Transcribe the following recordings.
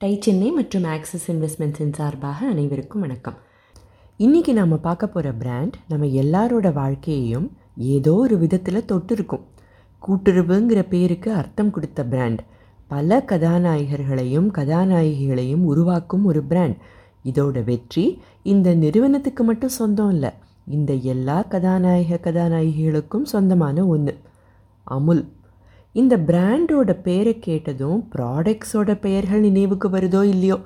Tie Chennai மற்றும் axis இன்வெஸ்ட்மெண்ட்ஸின் சார்பாக அனைவருக்கும் வணக்கம். இன்றைக்கி நாம் பார்க்க போகிற பிராண்ட் நம்ம எல்லாரோட வாழ்க்கையையும் ஏதோ ஒரு விதத்தில் தொட்டிருக்கும். கூட்டுறவுங்கிற பேருக்கு அர்த்தம் கொடுத்த பிராண்ட். பல கதாநாயகர்களையும் கதாநாயகிகளையும் உருவாக்கும் ஒரு பிராண்ட். இதோட வெற்றி இந்த நிறுவனத்துக்கு மட்டும் சொந்தம் இல்லை. இந்த எல்லா கதாநாயக கதாநாயகிகளுக்கும் சொந்தமான ஒன்று அமுல். இந்த பிராண்டோட பேரை கேட்டதும் ப்ராடக்ட்ஸோட பெயர்கள் நினைவுக்கு வருதோ இல்லையோ?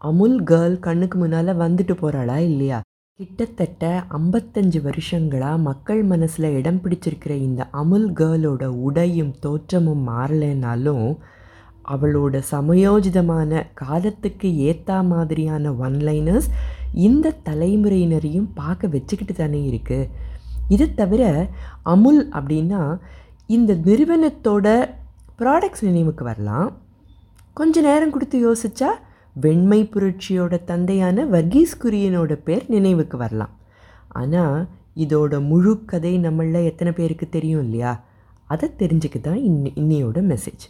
அமுல் கேர்ள் கண்ணுக்கு முன்னால் வந்துட்டு போகிறாளா இல்லையா? கிட்டத்தட்ட ஐம்பத்தஞ்சு வருஷங்களாக மக்கள் மனசில் இடம் பிடிச்சிருக்கிற இந்த அமுல் கேர்ளோட உடையும் தோற்றமும் மாறலைனாலும் அவளோட சமயோஜிதமான காலத்துக்கு ஏற்ற மாதிரியான ஒன்லைனர்ஸ் இந்த தலைமுறையினரையும் பார்க்க வச்சுக்கிட்டு தானே இருக்குது இது தவிர அமுல் அப்படின்னா இந்த நிறுவனத்தோட ப்ராடக்ட்ஸ் நினைவுக்கு வரலாம். கொஞ்ச நேரம் கொடுத்து யோசித்தா வெண்மை புரட்சியோட தந்தையான வர்கீஸ் குரியனோட பேர் நினைவுக்கு வரலாம். ஆனால் இதோட முழு கதை நம்மள எத்தனை பேருக்கு தெரியும் இல்லையா? அதை தெரிஞ்சுக்க தான் இன்னி இன்னையோட மெசேஜ்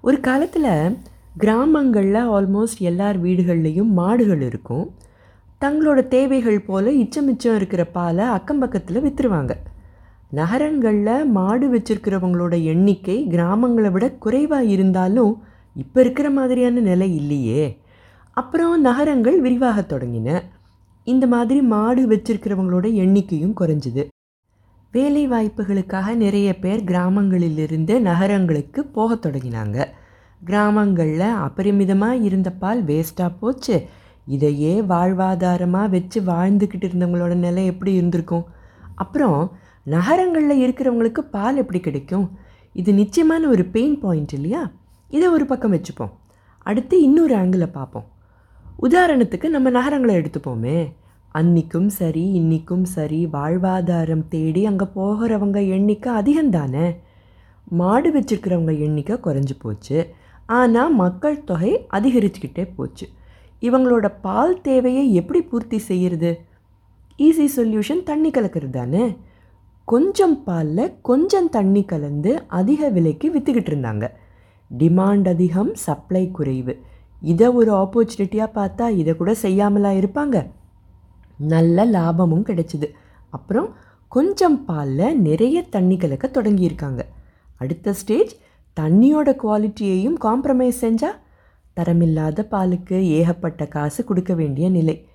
ஒரு காலத்தில் கிராமங்களில் ஆல்மோஸ்ட் எல்லார் வீடுகள்லேயும் மாடுகள் இருக்கும். தங்களோட தேவைகள் போல் இச்சமிச்சம் இருக்கிற பாலை அக்கம் பக்கத்தில் விற்றுருவாங்க நகரங்களில் மாடு வச்சுருக்கிறவங்களோட எண்ணிக்கை கிராமங்களை விட குறைவாக இருந்தாலும் இப்போ இருக்கிற மாதிரியான நிலை இல்லையே. அப்புறம் நகரங்கள் விரிவாக தொடங்கின. இந்த மாதிரி மாடு வச்சிருக்கிறவங்களோட எண்ணிக்கையும் குறைஞ்சிது. வேலை வாய்ப்புகளுக்காக நிறைய பேர் கிராமங்களிலிருந்து நகரங்களுக்கு போக தொடங்கினாங்க. கிராமங்களில் அபரிமிதமாக இருந்த பால் வேஸ்ட்டாக போச்சு. இதையே வாழ்வாதாரமாக வச்சு வாழ்ந்துக்கிட்டு இருந்தவங்களோட நிலை எப்படி இருந்திருக்கும்? அப்புறம் நகரங்களில் இருக்கிறவங்களுக்கு பால் எப்படி கிடைக்கும்? இது நிச்சயமான ஒரு பெயின் பாயிண்ட் இல்லையா? இதை ஒரு பக்கம் வச்சுப்போம். அடுத்து இன்னொரு ஆங்கிளில் பார்ப்போம். உதாரணத்துக்கு நம்ம நகரங்களை எடுத்துப்போமே. அன்னிக்கும் சரி இன்னிக்கும் சரி வாழ்வாதாரம் தேடி அங்கே போகிறவங்க எண்ணிக்கை அதிகம்தானே? மாடு வச்சுருக்கிறவங்க எண்ணிக்கை குறைஞ்சி போச்சு. ஆனால் மக்கள் தொகை அதிகரிச்சுக்கிட்டே போச்சு. இவங்களோட பால் தேவையை எப்படி பூர்த்தி செய்கிறது ஈஸி சொல்யூஷன் தண்ணி கலக்கிறது தானே கொஞ்சம் பாலில் கொஞ்சம் தண்ணி கலந்து அதிக விலைக்கு விற்றுக்கிட்டு இருந்தாங்க. டிமாண்ட் அதிகம் சப்ளை குறைவு. இதை ஒரு ஆப்பர்ச்சுனிட்டியாக பார்த்தா இதை கூட செய்யாமலா இருப்பாங்க. நல்ல லாபமும் கிடைச்சிது. அப்புறம் கொஞ்சம் பாலில் நிறைய தண்ணி கலக்க தொடங்கியிருக்காங்க. அடுத்த ஸ்டேஜ் தண்ணியோட குவாலிட்டியையும் காம்ப்ரமைஸ் செஞ்சால் தரமில்லாத பாலுக்கு ஏகப்பட்ட காசு கொடுக்க வேண்டிய நிலை.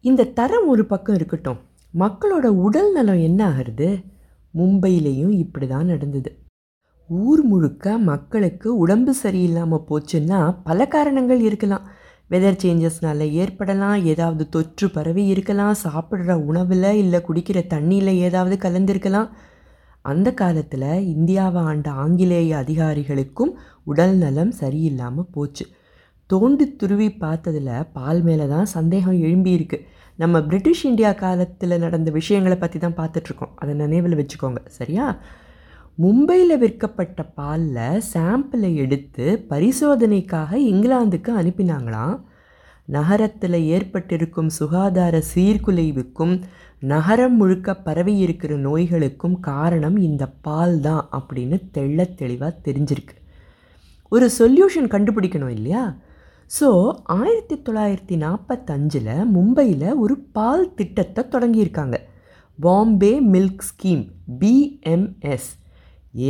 இந்த தரம் ஒரு பக்கம் இருக்கட்டும். மக்களோட உடல் நலம் என்ன ஆகிறது மும்பையிலையும் இப்படி தான் நடந்தது. ஊர் முழுக்க மக்களுக்கு உடம்பு சரியில்லாமல் போச்சுன்னா பல காரணங்கள் இருக்கலாம். வெதர் சேஞ்சஸ்னால ஏற்படலாம் ஏதாவது தொற்று பரவி இருக்கலாம் சாப்பிட்ற உணவில் இல்லை குடிக்கிற தண்ணியில் ஏதாவது கலந்துருக்கலாம். அந்த காலத்தில் இந்தியாவை ஆண்ட ஆங்கிலேய அதிகாரிகளுக்கும் உடல் நலம் சரியில்லாமல் போச்சு. தோண்டி துருவி பார்த்ததில் பால் மேலே தான் சந்தேகம் எழும்பியிருக்கு. நம்ம பிரிட்டிஷ் இந்தியா காலத்தில் நடந்த விஷயங்களை பற்றி தான் பார்த்துட்ருக்கோம். அதை நினைவில் வச்சுக்கோங்க. சரியா? மும்பையில் விற்கப்பட்ட பாலில் சாம்பிளை எடுத்து பரிசோதனைக்காக இங்கிலாந்துக்கு அனுப்பினாங்களாம். நகரத்தில் ஏற்பட்டிருக்கும் சுகாதார சீர்குலைவுக்கும் நகரம் முழுக்க பரவி இருக்கிற நோய்களுக்கும் காரணம் இந்த பால் தான் அப்படின்னு தெள்ள தெளிவாக தெரிஞ்சிருக்கு. ஒரு சொல்யூஷன் கண்டுபிடிக்கணும் இல்லையா? ஸோ ஆயிரத்தி தொள்ளாயிரத்தி நாற்பத்தஞ்சில் மும்பையில் ஒரு பால் திட்டத்தை தொடங்கியிருக்காங்க. பாம்பே மில்க் ஸ்கீம் பிஎம்எஸ்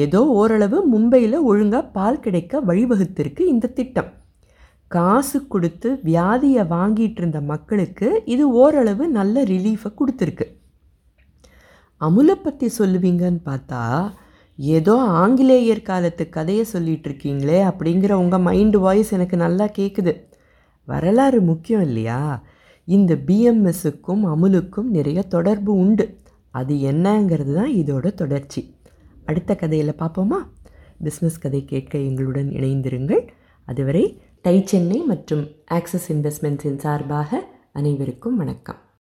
ஏதோ ஓரளவு மும்பையில் ஒழுங்காக பால் கிடைக்க வழிவகுத்திருக்கு இந்த திட்டம். காசு கொடுத்து வியாதியை வாங்கிட்டு இருந்த மக்களுக்கு இது ஓரளவு நல்ல ரிலீஃபை கொடுத்துருக்கு. அமுலை பற்றி சொல்லுவீங்கன்னு பார்த்தா ஏதோ ஆங்கிலேயர் காலத்து கதையை சொல்லிகிட்டு இருக்கீங்களே அப்படிங்கிற உங்கள் மைண்டு வாய்ஸ் எனக்கு நல்லா கேட்குது வரலாறு முக்கியம் இல்லையா? இந்த பிஎம்எஸ்ஸுக்கும் அமுலுக்கும் நிறைய தொடர்பு உண்டு. அது என்னங்கிறது தான் இதோட தொடர்ச்சி. அடுத்த கதையில் பார்ப்போமா? பிஸ்னஸ் கதை கேட்க எங்களுடன் இணைந்திருங்கள். அதுவரை டை சென்னை மற்றும் ஆக்சிஸ் இன்வெஸ்ட்மெண்ட்ஸின் சார்பாக அனைவருக்கும் வணக்கம்.